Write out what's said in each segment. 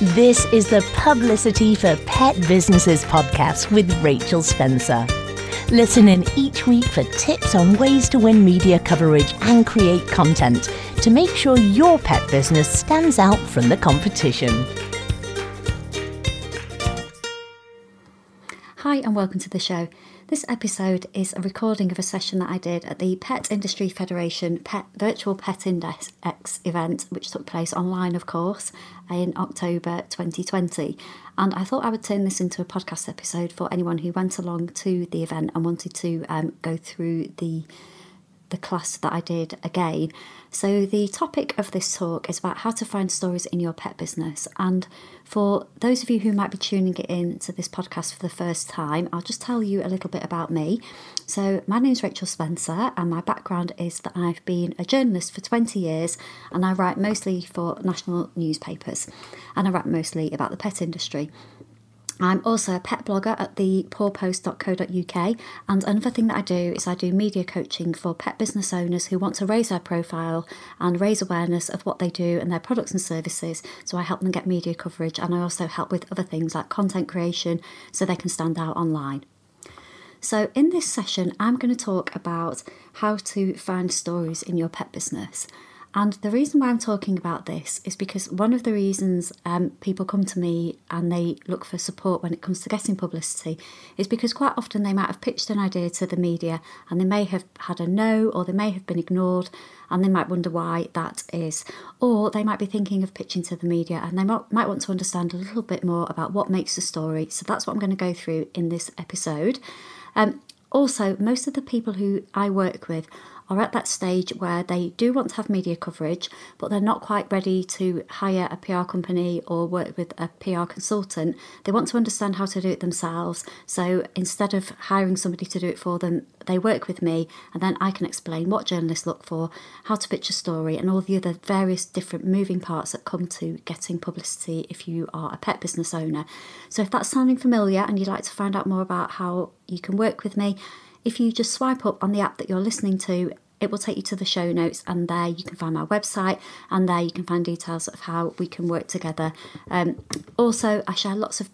This is the Publicity for Pet Businesses podcast with Rachel Spencer. Listen in each week for tips on ways to win media coverage and create content to make sure your pet business stands out from the competition. Hi, and welcome to the show. This episode is a recording of a session that I did at the Pet Industry Federation Pet Virtual Pet Index event, which took place online, of course, in October 2020. And I thought I would turn this into a podcast episode for anyone who went along to the event and wanted to um, go through the the class that I did again. So, the topic of this talk is about how to find stories in your pet business. And for those of you who might be tuning in to this podcast for the first time, I'll just tell you a little bit about me. So, my name is Rachel Spencer, and my background is that I've been a journalist for 20 years and I write mostly for national newspapers and I write mostly about the pet industry. I'm also a pet blogger at the pawpost.co.uk, and another thing that I do is I do media coaching for pet business owners who want to raise their profile and raise awareness of what they do and their products and services. So I help them get media coverage, and I also help with other things like content creation so they can stand out online. So, in this session, I'm going to talk about how to find stories in your pet business. And the reason why I'm talking about this is because one of the reasons um, people come to me and they look for support when it comes to getting publicity is because quite often they might have pitched an idea to the media and they may have had a no or they may have been ignored and they might wonder why that is. Or they might be thinking of pitching to the media and they might, want to understand a little bit more about what makes a story. So that's what I'm going to go through in this episode. Um, also, most of the people who I work with are at that stage where they do want to have media coverage, but they're not quite ready to hire a PR company or work with a PR consultant. They want to understand how to do it themselves. So instead of hiring somebody to do it for them, they work with me, and then I can explain what journalists look for, how to pitch a story, and all the other various different moving parts that come to getting publicity if you are a pet business owner. So if that's sounding familiar and you'd like to find out more about how you can work with me, if you just swipe up on the app that you're listening to, it will take you to the show notes, and there you can find my website, and there you can find details of how we can work together. Um, also, I share lots of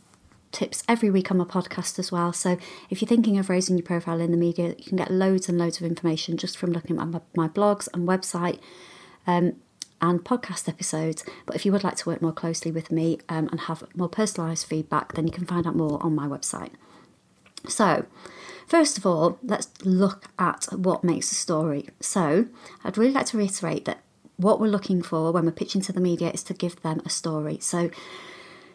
tips every week on my podcast as well. So if you're thinking of raising your profile in the media, you can get loads and loads of information just from looking at my, my blogs and website. Um, and podcast episodes. But if you would like to work more closely with me um, and have more personalised feedback, then you can find out more on my website. So, First of all, let's look at what makes a story. So, I'd really like to reiterate that what we're looking for when we're pitching to the media is to give them a story. So,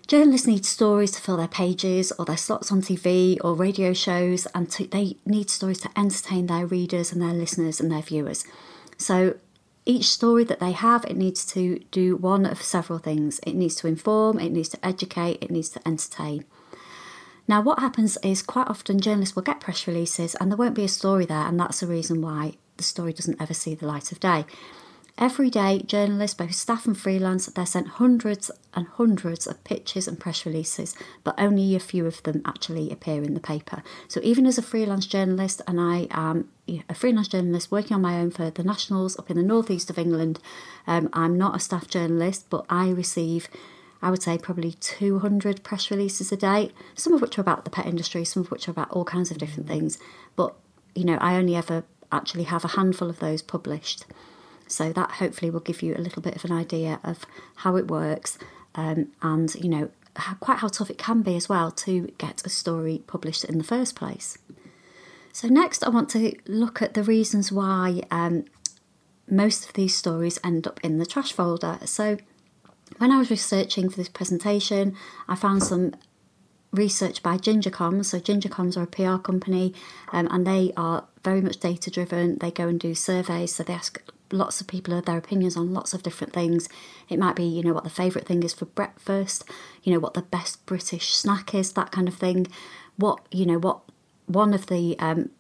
journalists need stories to fill their pages or their slots on TV or radio shows, and to, they need stories to entertain their readers and their listeners and their viewers. So, each story that they have, it needs to do one of several things. It needs to inform, it needs to educate, it needs to entertain. Now, what happens is quite often journalists will get press releases and there won't be a story there, and that's the reason why the story doesn't ever see the light of day. Every day, journalists, both staff and freelance, they're sent hundreds and hundreds of pitches and press releases, but only a few of them actually appear in the paper. So, even as a freelance journalist, and I am a freelance journalist working on my own for the Nationals up in the northeast of England, um, I'm not a staff journalist, but I receive I would say probably 200 press releases a day, some of which are about the pet industry, some of which are about all kinds of different things. But, you know, I only ever actually have a handful of those published. So that hopefully will give you a little bit of an idea of how it works um, and, you know, how, quite how tough it can be as well to get a story published in the first place. So, next, I want to look at the reasons why um, most of these stories end up in the trash folder. So, when I was researching for this presentation, I found some research by Ginger Comms. So Ginger Comms are a PR company, um, and they are very much data driven. They go and do surveys, so they ask lots of people their opinions on lots of different things. It might be, you know, what the favourite thing is for breakfast, you know, what the best British snack is, that kind of thing. What you know, what one of the um,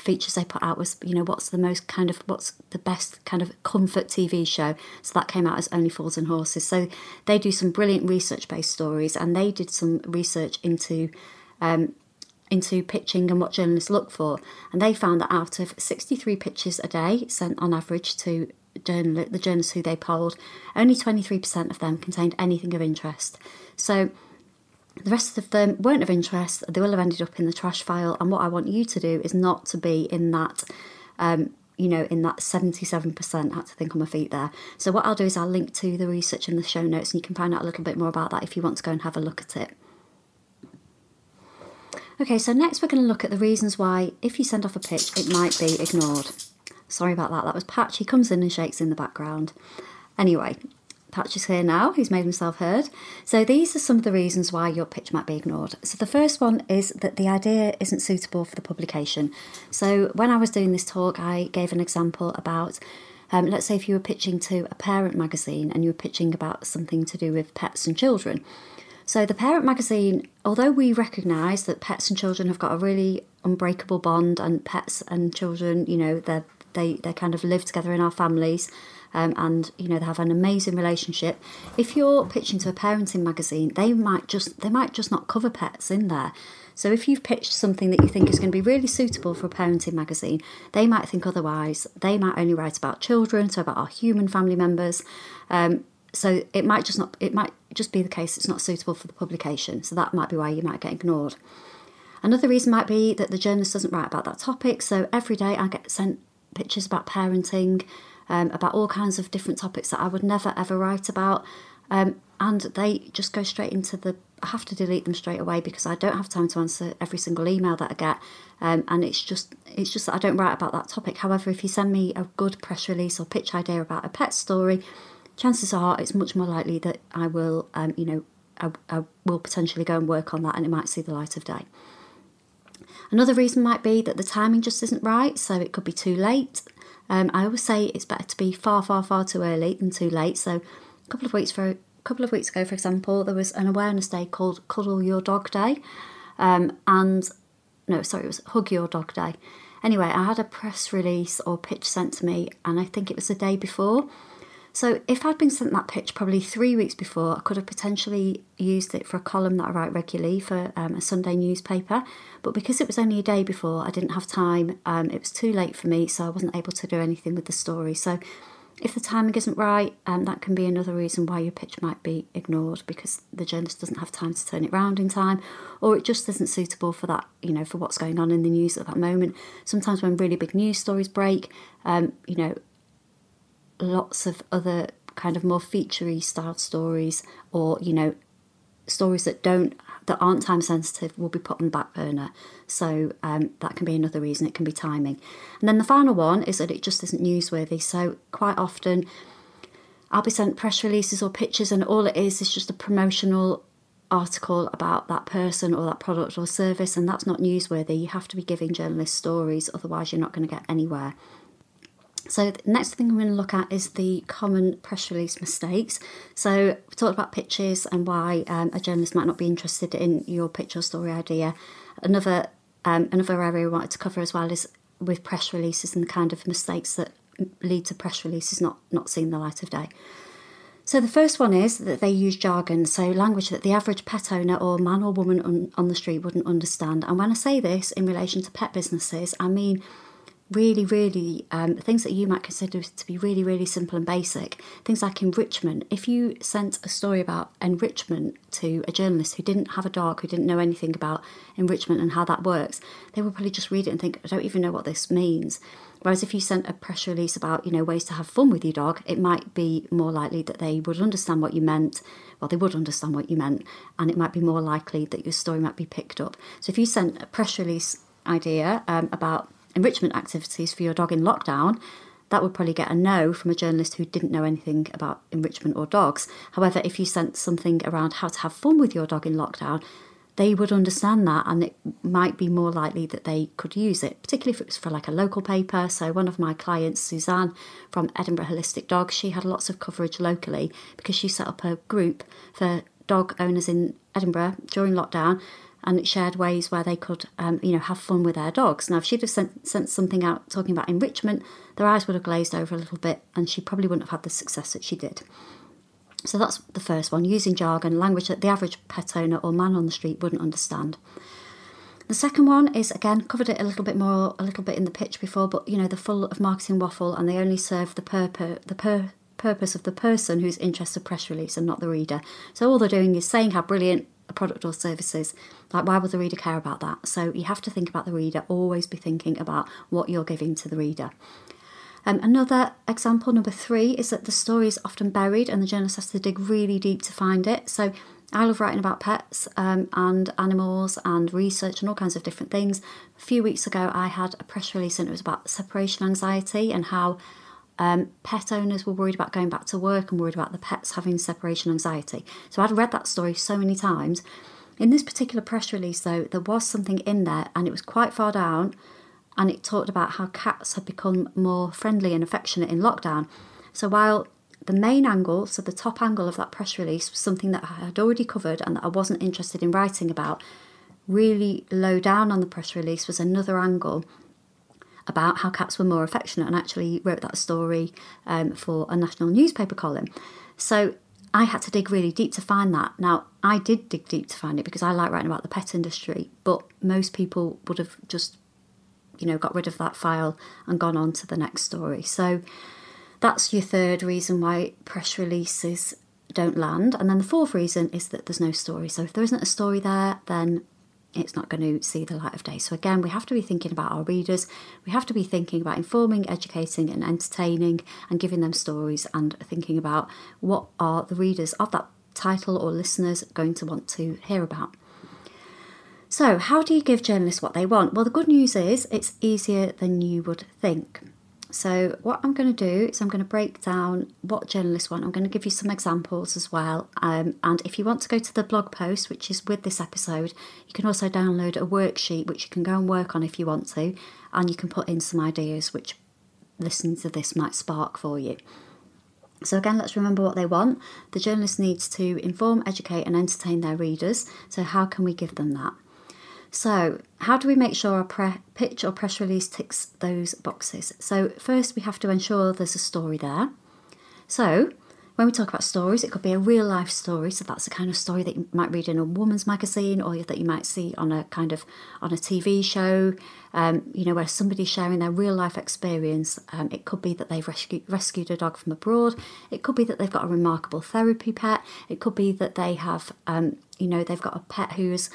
features they put out was, you know, what's the most kind of what's the best kind of comfort TV show. So that came out as Only Fools and Horses. So they do some brilliant research based stories, and they did some research into. Um, into pitching and what journalists look for, and they found that out of 63 pitches a day sent on average to journal- the journalists who they polled, only 23% of them contained anything of interest. So the rest of them weren't of interest. They will have ended up in the trash file. And what I want you to do is not to be in that, um, you know, in that 77%. I had to think on my feet there. So what I'll do is I'll link to the research in the show notes and you can find out a little bit more about that if you want to go and have a look at it. Okay, so next we're going to look at the reasons why, if you send off a pitch, it might be ignored. Sorry about that, that was Patch. He comes in and shakes in the background. Anyway, Patch is here now, he's made himself heard. So these are some of the reasons why your pitch might be ignored. So the first one is that the idea isn't suitable for the publication. So when I was doing this talk, I gave an example about um, let's say if you were pitching to a parent magazine and you were pitching about something to do with pets and children. So, the Parent magazine, although we recognise that pets and children have got a really unbreakable bond, and pets and children, you know, they they kind of live together in our families, um, and you know they have an amazing relationship. If you're pitching to a parenting magazine, they might just they might just not cover pets in there. So if you've pitched something that you think is going to be really suitable for a parenting magazine, they might think otherwise. They might only write about children, so about our human family members. Um, so it might just not it might just be the case it's not suitable for the publication so that might be why you might get ignored another reason might be that the journalist doesn't write about that topic so every day i get sent pictures about parenting um, about all kinds of different topics that i would never ever write about um, and they just go straight into the i have to delete them straight away because i don't have time to answer every single email that i get um, and it's just it's just that i don't write about that topic however if you send me a good press release or pitch idea about a pet story chances are it's much more likely that I will, um, you know, I, I will potentially go and work on that and it might see the light of day. Another reason might be that the timing just isn't right, so it could be too late. Um, I always say it's better to be far, far, far too early than too late. So, a couple of weeks for a couple of weeks ago, for example, there was an awareness day called Cuddle Your Dog Day, um, and no, sorry, it was Hug Your Dog Day. Anyway, I had a press release or pitch sent to me, and I think it was the day before, so if I'd been sent that pitch probably three weeks before, I could have potentially used it for a column that I write regularly for um, a Sunday newspaper. But because it was only a day before, I didn't have time. Um, it was too late for me, so I wasn't able to do anything with the story. So if the timing isn't right, um, that can be another reason why your pitch might be ignored because the journalist doesn't have time to turn it round in time, or it just isn't suitable for that, you know, for what's going on in the news at that moment. Sometimes when really big news stories break, um, you know, lots of other kind of more featurey style stories or you know stories that don't that aren't time sensitive will be put on the back burner. So um, that can be another reason. It can be timing. And then the final one is that it just isn't newsworthy. So quite often i'll be sent press releases or pictures and all it is is just a promotional article about that person or that product or service and that's not newsworthy. You have to be giving journalists stories otherwise you're not going to get anywhere so the next thing I'm going to look at is the common press release mistakes. So we talked about pitches and why um, a journalist might not be interested in your pitch or story idea. Another um, another area we wanted to cover as well is with press releases and the kind of mistakes that lead to press releases not not seeing the light of day. So the first one is that they use jargon, so language that the average pet owner or man or woman on, on the street wouldn't understand. And when I say this in relation to pet businesses, I mean really, really um, things that you might consider to be really, really simple and basic. Things like enrichment. If you sent a story about enrichment to a journalist who didn't have a dog, who didn't know anything about enrichment and how that works, they would probably just read it and think, I don't even know what this means. Whereas if you sent a press release about, you know, ways to have fun with your dog, it might be more likely that they would understand what you meant. Well, they would understand what you meant, and it might be more likely that your story might be picked up. So if you sent a press release idea um, about enrichment activities for your dog in lockdown, that would probably get a no from a journalist who didn't know anything about enrichment or dogs. However, if you sent something around how to have fun with your dog in lockdown, they would understand that and it might be more likely that they could use it, particularly if it was for like a local paper. So, one of my clients, Suzanne from Edinburgh Holistic Dogs, she had lots of coverage locally because she set up a group for dog owners in Edinburgh during lockdown and shared ways where they could, um, you know, have fun with their dogs. Now, if she'd have sent, sent something out talking about enrichment, their eyes would have glazed over a little bit, and she probably wouldn't have had the success that she did. So that's the first one, using jargon, language that the average pet owner or man on the street wouldn't understand. The second one is again covered it a little bit more, a little bit in the pitch before, but you know they're full of marketing waffle and they only serve the purpose the per- purpose of the person who's interested press release and not the reader. So all they're doing is saying how brilliant a product or services. Like why would the reader care about that? So you have to think about the reader. Always be thinking about what you're giving to the reader. Um, another example, number three, is that the story is often buried and the journalist has to dig really deep to find it. So I love writing about pets um, and animals and research and all kinds of different things. A few weeks ago, I had a press release and it was about separation anxiety and how um, pet owners were worried about going back to work and worried about the pets having separation anxiety. So I'd read that story so many times. In this particular press release, though, there was something in there and it was quite far down and it talked about how cats had become more friendly and affectionate in lockdown. So while the main angle, so the top angle of that press release, was something that I had already covered and that I wasn't interested in writing about. Really low down on the press release was another angle about how cats were more affectionate and actually wrote that story um, for a national newspaper column. So I had to dig really deep to find that. Now, I did dig deep to find it because I like writing about the pet industry, but most people would have just, you know, got rid of that file and gone on to the next story. So that's your third reason why press releases don't land. And then the fourth reason is that there's no story. So if there isn't a story there, then it's not going to see the light of day. So again, we have to be thinking about our readers. We have to be thinking about informing, educating, and entertaining, and giving them stories, and thinking about what are the readers of that title or listeners going to want to hear about. So, how do you give journalists what they want? Well, the good news is it's easier than you would think. So, what I'm going to do is I'm going to break down what journalists want. I'm going to give you some examples as well. Um, and if you want to go to the blog post, which is with this episode, you can also download a worksheet which you can go and work on if you want to. And you can put in some ideas which listening to this might spark for you. So, again, let's remember what they want. The journalist needs to inform, educate, and entertain their readers. So, how can we give them that? So, how do we make sure our pre- pitch or press release ticks those boxes? So, first we have to ensure there's a story there. So, when we talk about stories, it could be a real life story. So that's the kind of story that you might read in a woman's magazine or that you might see on a kind of on a TV show. Um, you know, where somebody's sharing their real life experience. Um, it could be that they've rescued, rescued a dog from abroad. It could be that they've got a remarkable therapy pet. It could be that they have, um, you know, they've got a pet who's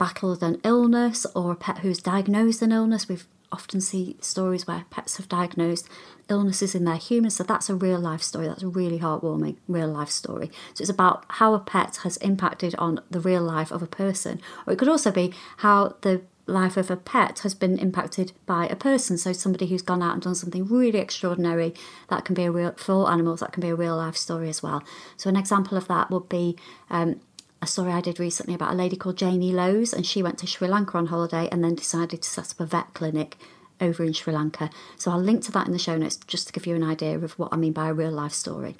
battled an illness or a pet who's diagnosed an illness. We've often see stories where pets have diagnosed illnesses in their humans. So that's a real life story. That's a really heartwarming real life story. So it's about how a pet has impacted on the real life of a person. Or it could also be how the life of a pet has been impacted by a person. So somebody who's gone out and done something really extraordinary. That can be a real for animals. That can be a real life story as well. So an example of that would be um, a story I did recently about a lady called Janie Lowe's, and she went to Sri Lanka on holiday and then decided to set up a vet clinic over in Sri Lanka. So I'll link to that in the show notes just to give you an idea of what I mean by a real life story.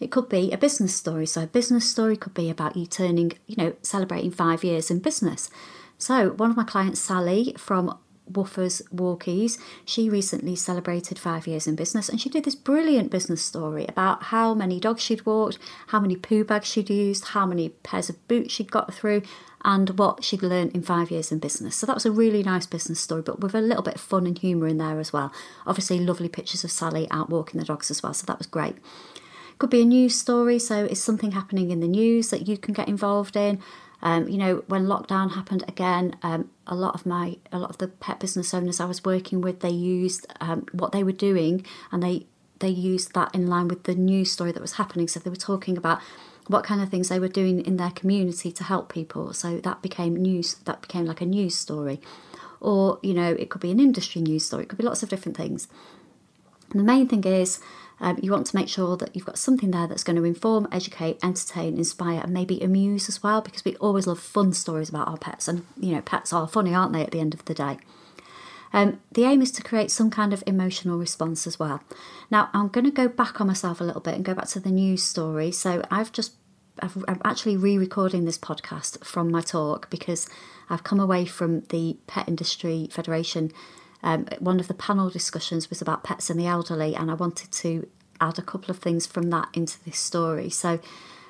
It could be a business story. So a business story could be about you turning, you know, celebrating five years in business. So one of my clients, Sally from Woofers Walkies. She recently celebrated five years in business and she did this brilliant business story about how many dogs she'd walked, how many poo bags she'd used, how many pairs of boots she'd got through, and what she'd learned in five years in business. So that was a really nice business story, but with a little bit of fun and humour in there as well. Obviously, lovely pictures of Sally out walking the dogs as well, so that was great. Could be a news story, so it's something happening in the news that you can get involved in. Um, you know, when lockdown happened again, um, a lot of my a lot of the pet business owners I was working with, they used um, what they were doing, and they they used that in line with the news story that was happening. So they were talking about what kind of things they were doing in their community to help people. So that became news. That became like a news story, or you know, it could be an industry news story. It could be lots of different things. And the main thing is um, you want to make sure that you've got something there that's going to inform, educate, entertain, inspire, and maybe amuse as well, because we always love fun stories about our pets. And, you know, pets are funny, aren't they, at the end of the day? Um, the aim is to create some kind of emotional response as well. Now, I'm going to go back on myself a little bit and go back to the news story. So I've just i am actually re-recording this podcast from my talk because I've come away from the Pet Industry Federation um, one of the panel discussions was about pets and the elderly, and I wanted to add a couple of things from that into this story. So,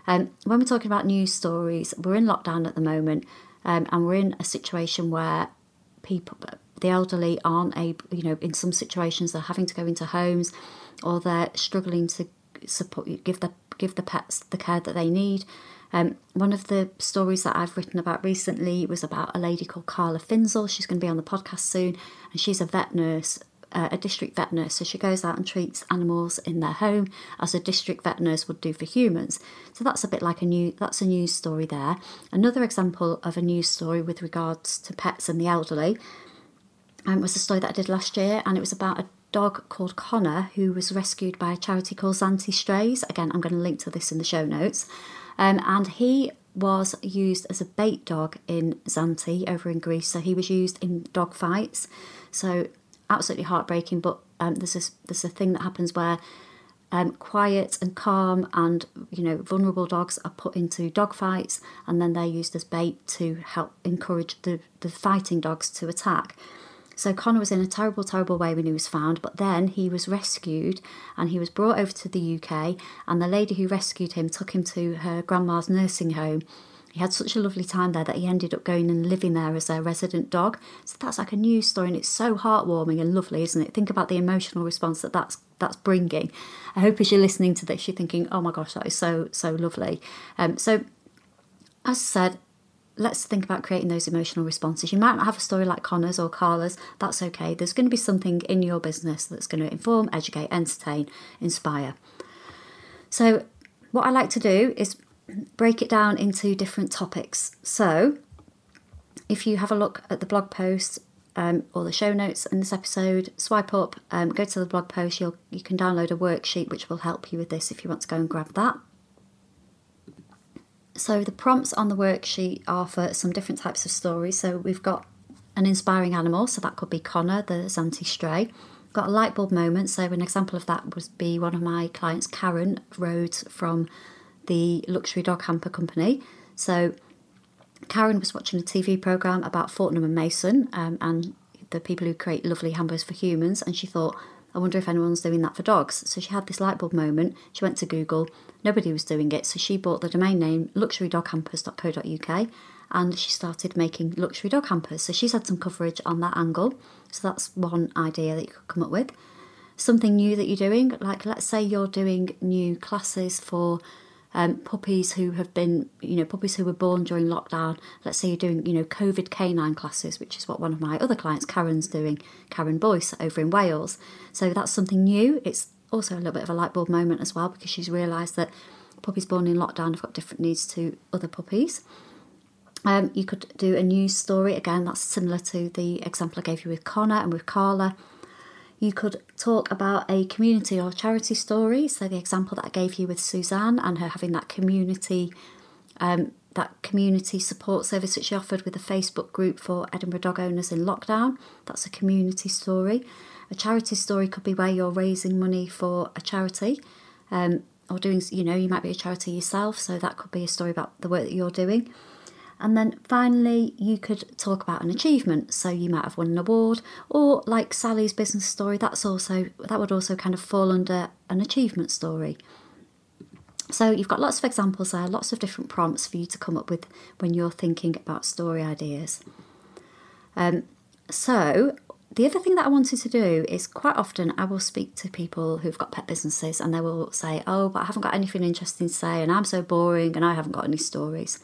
um, when we're talking about news stories, we're in lockdown at the moment. um, and we're in a situation where people, the elderly, aren't able. You know, in some situations they're having to go into homes, or they're struggling to support give the give the pets the care that they need. Um, one of the stories that I've written about recently was about a lady called Carla Finzel. She's going to be on the podcast soon, and she's a vet nurse, uh, a district vet nurse. So she goes out and treats animals in their home as a district vet nurse would do for humans. So that's a bit like a new that's a news story there. Another example of a news story with regards to pets and the elderly um, was a story that I did last year, and it was about a dog called Connor who was rescued by a charity called Zante Strays. Again, I'm going to link to this in the show notes. Um, and he was used as a bait dog in Zante over in Greece. So he was used in dog fights. So absolutely heartbreaking. But um, there's a, there's a thing that happens where um, quiet and calm and you know vulnerable dogs are put into dog fights and then they're used as bait to help encourage the, the fighting dogs to attack. So Connor was in a terrible, terrible way when he was found, but then he was rescued and he was brought over to the UK. And the lady who rescued him took him to her grandma's nursing home. He had such a lovely time there that he ended up going and living there as a resident dog. So that's like a news story, and it's so heartwarming and lovely, isn't it? Think about the emotional response that that's that's bringing. I hope as you're listening to this, you're thinking, "Oh my gosh, that is so so lovely." Um, so, as I said, let's think about creating those emotional responses. You might not have a story like Connor's or Carla's, that's okay. There's going to be something in your business that's going to inform, educate, entertain, inspire. So, what I like to do is break it down into different topics. So, if you have a look at the blog post um, or the show notes in this episode, swipe up, um, go to the blog post. You'll, you can download a worksheet which will help you with this if you want to go and grab that. So the prompts on the worksheet are for some different types of stories. So we've got an inspiring animal, so that could be Connor, the Zante stray. Got a light bulb moment, so an example of that would be one of my clients, Karen Rhodes from the Luxury Dog Hamper Company. So Karen was watching a TV program about Fortnum and Mason um, and the people who create lovely hampers for humans, and she thought, I wonder if anyone's doing that for dogs. So she had this light bulb moment. She went to Google. Nobody was doing it. So she bought the domain name luxurydoghampers.co.uk and she started making luxury dog hampers. So she's had some coverage on that angle. So that's one idea that you could come up with. Something new that you're doing, like let's say you're doing new classes for um, puppies who have been, you know, puppies who were born during lockdown. Let's say you're doing, you know, COVID canine classes, which is what one of my other clients, Karen's doing, Karen Boyce over in Wales. So that's something new. It's also a little bit of a light bulb moment as well because she's realised that puppies born in lockdown have got different needs to other puppies. Um, you could do a news story again. That's similar to the example I gave you with Connor and with Carla. You could talk about a community or charity story. So the example that I gave you with Suzanne and her having that community, um, that community support service that she offered with a Facebook group for Edinburgh dog owners in lockdown. That's a community story. A charity story could be where you're raising money for a charity. Um, or doing, you know, you might be a charity yourself, so that could be a story about the work that you're doing. And then finally, you could talk about an achievement. So you might have won an award, or like Sally's business story, that's also that would also kind of fall under an achievement story. So you've got lots of examples there, lots of different prompts for you to come up with when you're thinking about story ideas. Um, so the other thing that I wanted to do is quite often I will speak to people who've got pet businesses and they will say, Oh, but I haven't got anything interesting to say and I'm so boring and I haven't got any stories.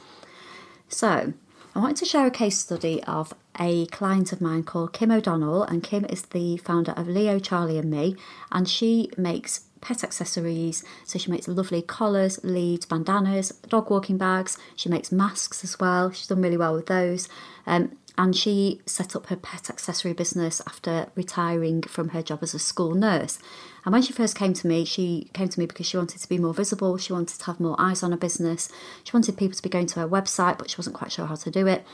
So, I wanted to share a case study of a client of mine called Kim O'Donnell, and Kim is the founder of Leo, Charlie, and Me, and she makes pet accessories. So she makes lovely collars, leads, bandanas, dog walking bags. She makes masks as well. She's done really well with those. Um, and she set up her pet accessory business after retiring from her job as a school nurse. And when she first came to me, she came to me because she wanted to be more visible, she wanted to have more eyes on her business, she wanted people to be going to her website, but she wasn't quite sure how to do it.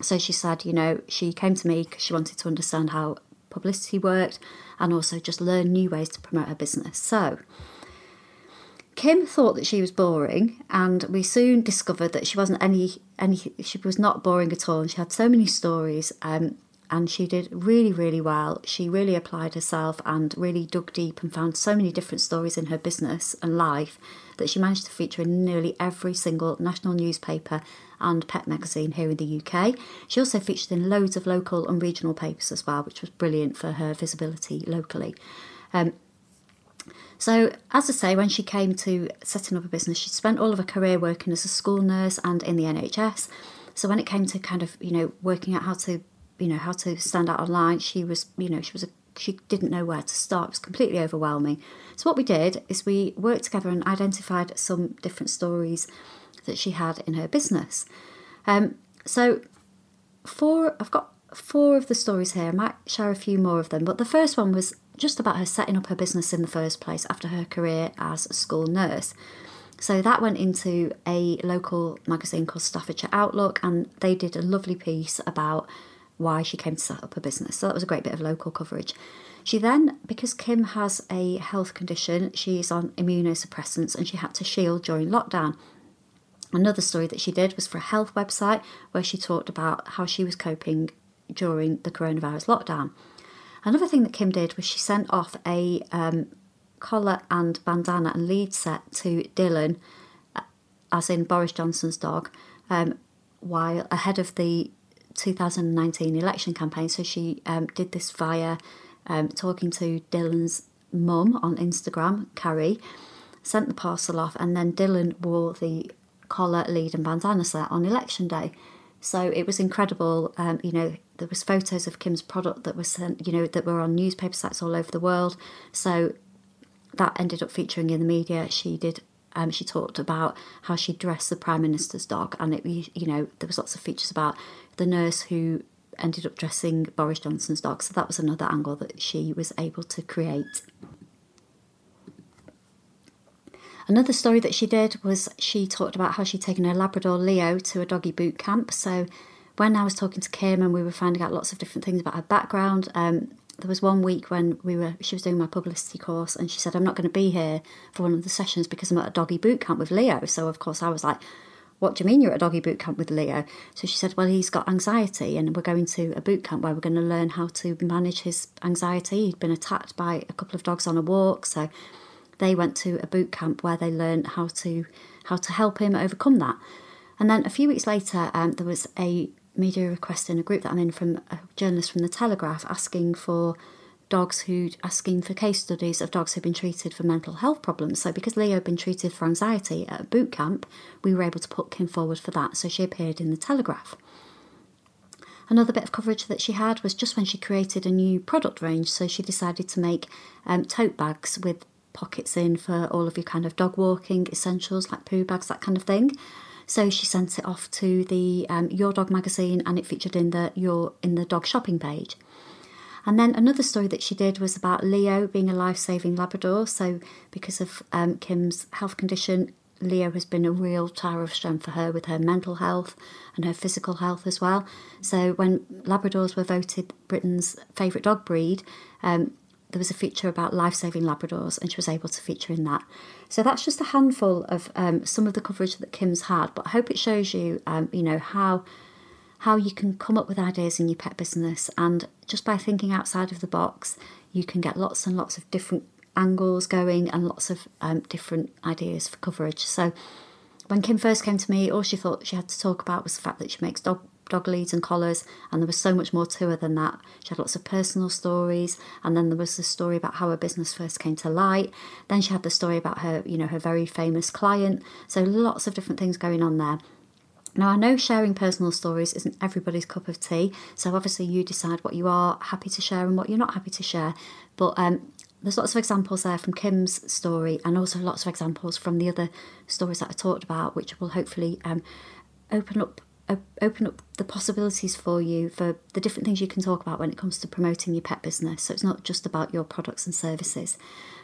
So she said, you know, she came to me because she wanted to understand how publicity worked and also just learn new ways to promote her business. So Kim thought that she was boring, and we soon discovered that she wasn't any any. She was not boring at all, and she had so many stories. Um, and she did really, really well. She really applied herself and really dug deep and found so many different stories in her business and life that she managed to feature in nearly every single national newspaper and pet magazine here in the UK. She also featured in loads of local and regional papers as well, which was brilliant for her visibility locally. Um, so, as I say, when she came to setting up a business, she spent all of her career working as a school nurse and in the NHS. So, when it came to kind of, you know, working out how to, you know, how to stand out online, she was, you know, she was a she didn't know where to start. It was completely overwhelming. So what we did is we worked together and identified some different stories that she had in her business. Um, so four, I've got four of the stories here. I might share a few more of them, but the first one was just about her setting up her business in the first place after her career as a school nurse. So that went into a local magazine called Staffordshire Outlook, and they did a lovely piece about why she came to set up a business. So that was a great bit of local coverage. She then, because Kim has a health condition, she's on immunosuppressants and she had to shield during lockdown. Another story that she did was for a health website where she talked about how she was coping during the coronavirus lockdown. Another thing that Kim did was she sent off a um, collar and bandana and lead set to Dylan, uh, as in Boris Johnson's dog, um, while ahead of the 2019 election campaign. So she um, did this via um, talking to Dylan's mum on Instagram, Carrie, sent the parcel off, and then Dylan wore the collar, lead, and bandana set on election day. So it was incredible. Um, you know, there was photos of Kim's product that was sent, you know, that were on newspaper sites all over the world. So that ended up featuring in the media. She did. Um, she talked about how she dressed the prime minister's dog, and it, you know, there was lots of features about the nurse who ended up dressing Boris Johnson's dog. So that was another angle that she was able to create. Another story that she did was she talked about how she'd taken her Labrador Leo to a doggy boot camp. So when I was talking to Kim and we were finding out lots of different things about her background, um, there was one week when we were she was doing my publicity course and she said I'm not going to be here for one of the sessions because I'm at a doggy boot camp with Leo. So of course I was like, what do you mean you're at a doggy boot camp with Leo? So she said, well he's got anxiety and we're going to a boot camp where we're going to learn how to manage his anxiety. He'd been attacked by a couple of dogs on a walk, so they went to a boot camp where they learned how to how to help him overcome that. And then a few weeks later, um, there was a media request in a group that I'm in from a journalist from the Telegraph asking for dogs who asking for case studies of dogs who've been treated for mental health problems. So because Leo had been treated for anxiety at a boot camp, we were able to put Kim forward for that. So she appeared in the Telegraph. Another bit of coverage that she had was just when she created a new product range. So she decided to make um, tote bags with pockets in for all of your kind of dog walking essentials like poo bags, that kind of thing. So she sent it off to the um, Your Dog magazine, and it featured in the your in the dog shopping page. And then another story that she did was about Leo being a life saving Labrador. So, because of um, Kim's health condition, Leo has been a real tower of strength for her with her mental health and her physical health as well. So, when Labradors were voted Britain's favourite dog breed, um, there was a feature about life saving Labradors, and she was able to feature in that. So that's just a handful of um, some of the coverage that Kim's had, but I hope it shows you, um, you know, how how you can come up with ideas in your pet business, and just by thinking outside of the box, you can get lots and lots of different angles going and lots of um, different ideas for coverage. So when Kim first came to me, all she thought she had to talk about was the fact that she makes dog dog leads and collars, and there was so much more to her than that. She had lots of personal stories, and then there was the story about how her business first came to light. Then she had the story about her, you know, her very famous client. So lots of different things going on there. Now, I know sharing personal stories isn't everybody's cup of tea, so obviously you decide what you are happy to share and what you're not happy to share. But um, there's lots of examples there from Kim's story, and also lots of examples from the other stories that I talked about, which will hopefully um, open up open up the possibilities for you for the different things you can talk about when it comes to promoting your pet business. So it's not just about your products and services.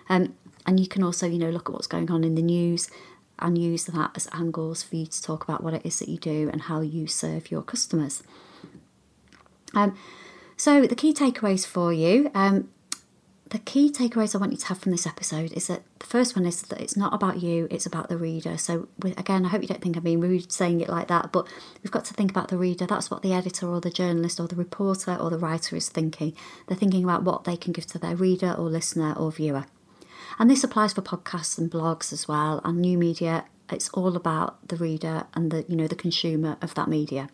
Um, and you can also, you know, look at what's going on in the news and use that as angles for you to talk about what it is that you do and how you serve your customers. Um, so the key takeaways for you. Um, the key takeaways I want you to have from this episode is that the first one is that it's not about you, it's about the reader. So, again, I hope you don't think I'm being rude saying it like that, but we've got to think about the reader. That's what the editor or the journalist or the reporter or the writer is thinking. They're thinking about what they can give to their reader or listener or viewer. And this applies for podcasts and blogs as well, and new media. It's all about the reader and the you know the consumer of that media.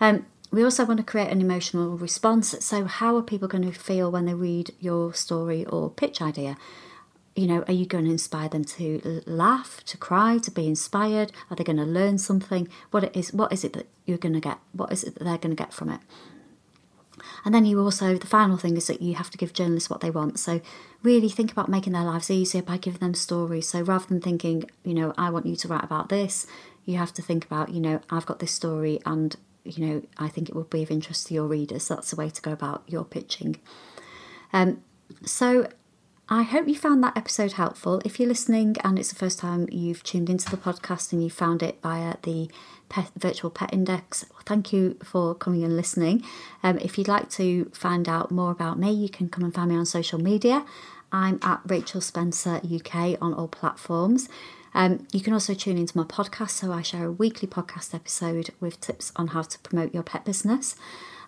Um, we also want to create an emotional response. So, how are people going to feel when they read your story or pitch idea? You know, are you going to inspire them to laugh, to cry, to be inspired? Are they going to learn something? What it is? What is it that you're going to get? What is it that they're going to get from it? And then you also, the final thing is that you have to give journalists what they want. So, really think about making their lives easier by giving them stories. So, rather than thinking, you know, I want you to write about this, you have to think about, you know, I've got this story and you know, I think it would be of interest to your readers. That's the way to go about your pitching. Um, so I hope you found that episode helpful. If you're listening and it's the first time you've tuned into the podcast and you found it via the pet, virtual pet index, thank you for coming and listening. Um, if you'd like to find out more about me, you can come and find me on social media. I'm at Rachel Spencer UK on all platforms. Um, you can also tune into my podcast, so I share a weekly podcast episode with tips on how to promote your pet business.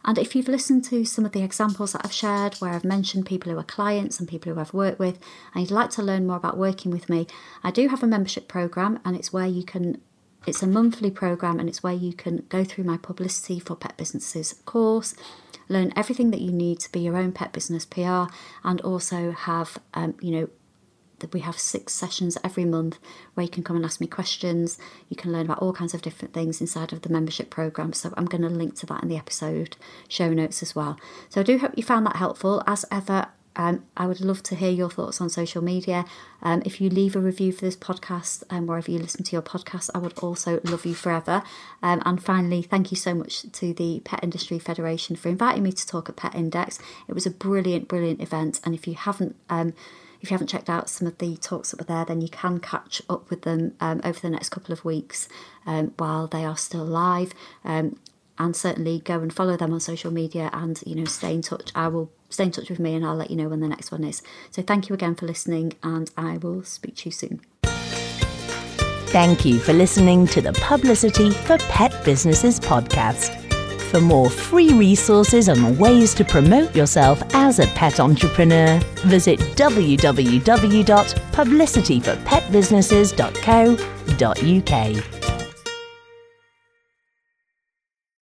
And if you've listened to some of the examples that I've shared, where I've mentioned people who are clients and people who I've worked with, and you'd like to learn more about working with me, I do have a membership program, and it's where you can. It's a monthly program, and it's where you can go through my publicity for pet businesses course, learn everything that you need to be your own pet business PR, and also have um, you know that we have six sessions every month where you can come and ask me questions. You can learn about all kinds of different things inside of the membership program. So I'm going to link to that in the episode show notes as well. So I do hope you found that helpful. As ever, um, I would love to hear your thoughts on social media. Um, if you leave a review for this podcast and um, wherever you listen to your podcast, I would also love you forever. Um, and finally, thank you so much to the Pet Industry Federation for inviting me to talk at Pet Index. It was a brilliant, brilliant event. And if you haven't um, if you haven't checked out some of the talks that were there, then you can catch up with them um, over the next couple of weeks um, while they are still live. Um, and certainly go and follow them on social media and you know stay in touch. I will stay in touch with me and I'll let you know when the next one is. So thank you again for listening, and I will speak to you soon. Thank you for listening to the Publicity for Pet Businesses podcast. For more free resources on ways to promote yourself as a pet entrepreneur, visit www.publicityforpetbusinesses.co.uk.